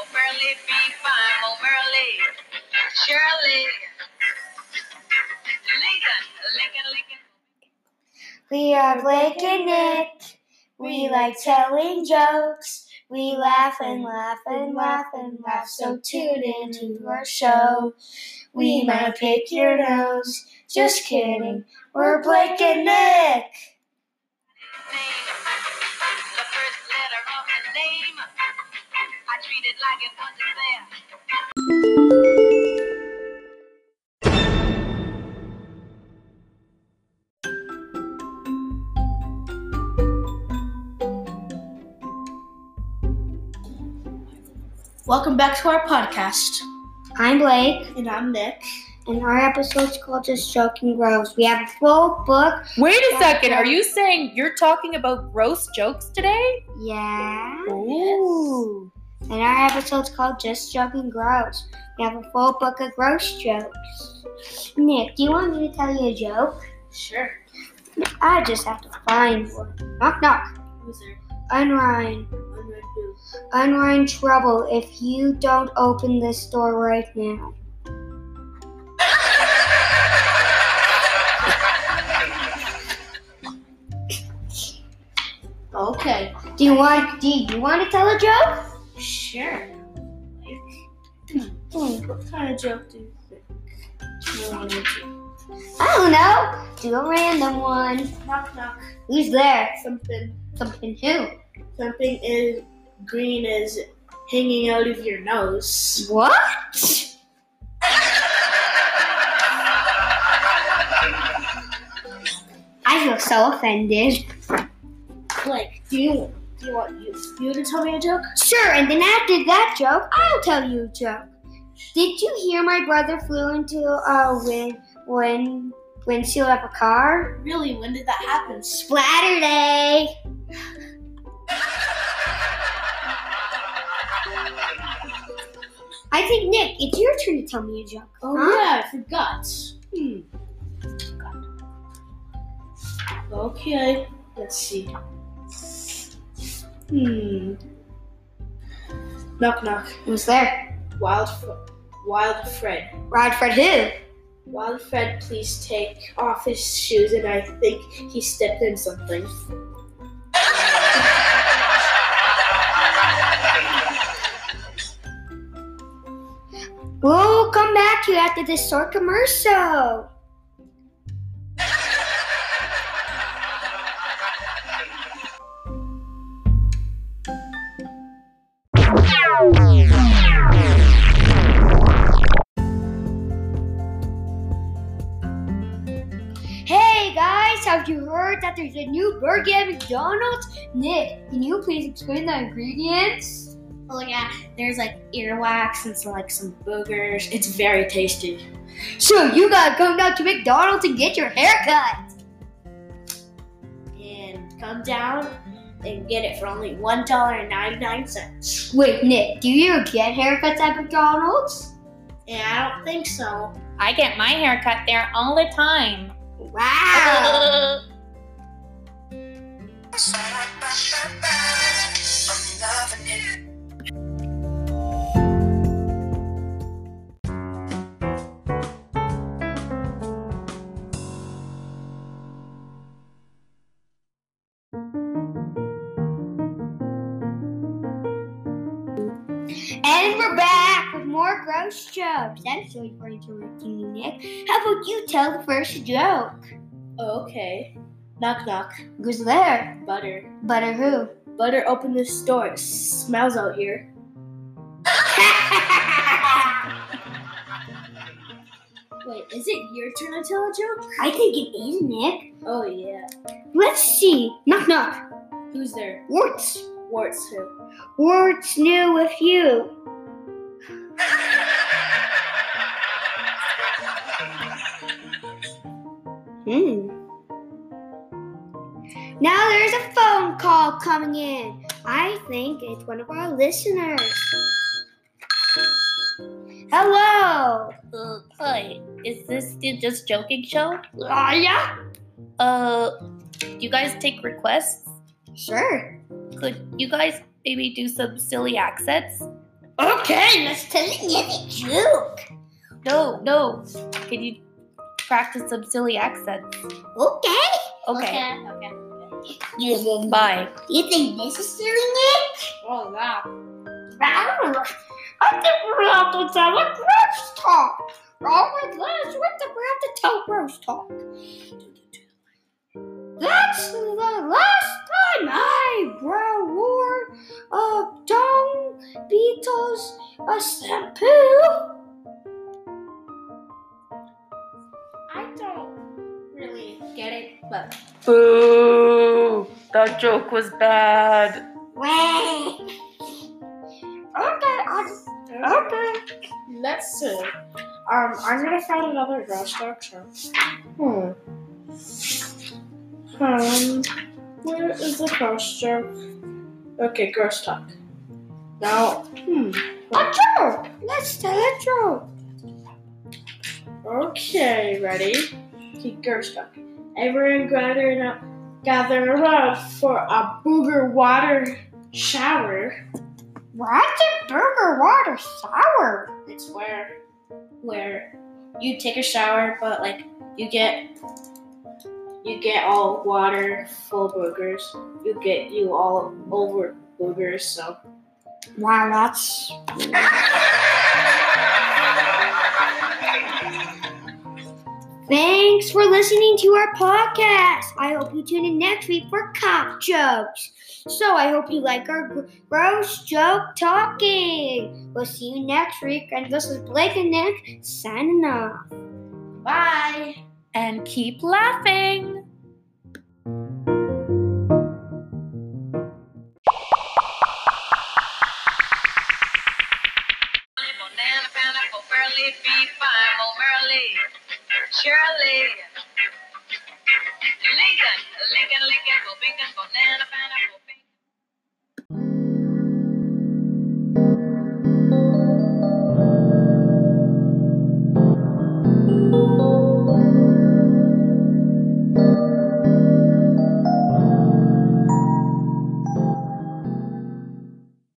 will barely be fine. Oh, Merrily, Shirley, Lincoln, Lincoln, Lincoln. We are Blake and Nic. We like telling jokes. We laugh and laugh and laugh and laugh. So tune in to our show. We might pick your nose. Just kidding. We're Blake and Nic. Like it wasn't there. Welcome back to our podcast. I'm Blake, And I'm Nic. and our episode's called Just Joking Gross. We have a full book. Wait a second. Are you saying you're talking about gross jokes today? Yeah. Ooh. And our episode's called Just Joking Gross. We have a full book of gross jokes. Nic, do you want me to tell you a joke? Sure. I just have to find one. Knock knock. Who's there? Unwind. Ready to. Unwind trouble if you don't open this door right now. Okay. Do you want do you want to tell a joke? Sure. What kind of joke do you think? you want to do? I don't know. Do a random one. Knock knock. Who's there? Something. Something who? Something is green is hanging out of your nose. What? I feel so offended. Like, do you do you want you, you to tell me a joke? Sure, and then after that joke, I'll tell you a joke. Did you hear my brother flew into a wind, wind, windshield of a car? Really? When did that happen? Splatter day! I think, Nic, it's your turn to tell me a joke. Oh Huh? yeah, I forgot. Hmm. Okay, let's see. Hmm. Knock knock. Who's there? Wild, F- Wild Fred. Rod Fred who? Wild Fred, please take off his shoes, and I think he stepped in something. We'll come back to you after this short commercial. Hey guys, have you heard that there's a new burger at McDonald's? Nic, can you please explain the ingredients? Oh yeah, there's like earwax and some like some boogers. It's very tasty. So you gotta come down to McDonald's and get your hair cut. And come down and get it for only one dollar and ninety nine cents. Wait, Nic, do you get haircuts at McDonald's? Yeah, I don't think so. I get my hair cut there all the time. Wow. And we're back with more gross jokes. I'm sorry for interrupting you, Nic. How about you tell the first joke? Okay. Knock knock. Who's there? Butter. Butter who? Butter, open this door. It smells out here. Wait, is it your turn to tell a joke? I think it is, Nic. Oh yeah. Let's see. Knock knock. Who's there? Warts. Warts who? Warts new with you. Hmm. Now there's a phone call coming in. I think it's one of our listeners. Hello. Uh, hi, is this the Just Joking show? Ah, yeah. Uh, do you guys take requests? Sure. Could you guys maybe do some silly accents? Okay, let's tell another joke. No, no. Can you practice some silly accents? Okay. Okay. okay. You think, Bye. you think this is silly, Nic? Oh, wow. I think we're out to tell a gross talk. Oh my gosh, what the we have to tell gross talk? That's a shampoo. I don't really get it, but Boo! That joke was bad. Wait. Okay, I'll just, okay. let's see. Um, I'm gonna find another gross joke. So. Hmm. Um, where is the gross joke? Okay, gross talk. Now, hmm. A joke. Let's tell a joke. Okay, ready? Gross talk. Everyone gather up, gather around for a booger water shower. What's a burger water shower? It's where where you take a shower, but like you get you get all water full boogers. You get you all over boogers. So Wow, that's. Thanks for listening to our podcast. I hope you tune in next week for cop jokes. So I hope you like our gross joke talking. We'll see you next week. And this is Blake and Nic signing off. bye. And keep laughing. Banana, pineapple, burley, beef, fine, Merle, Shirley, Lincoln, Lincoln, Lincoln, Lincoln, banana, pineapple,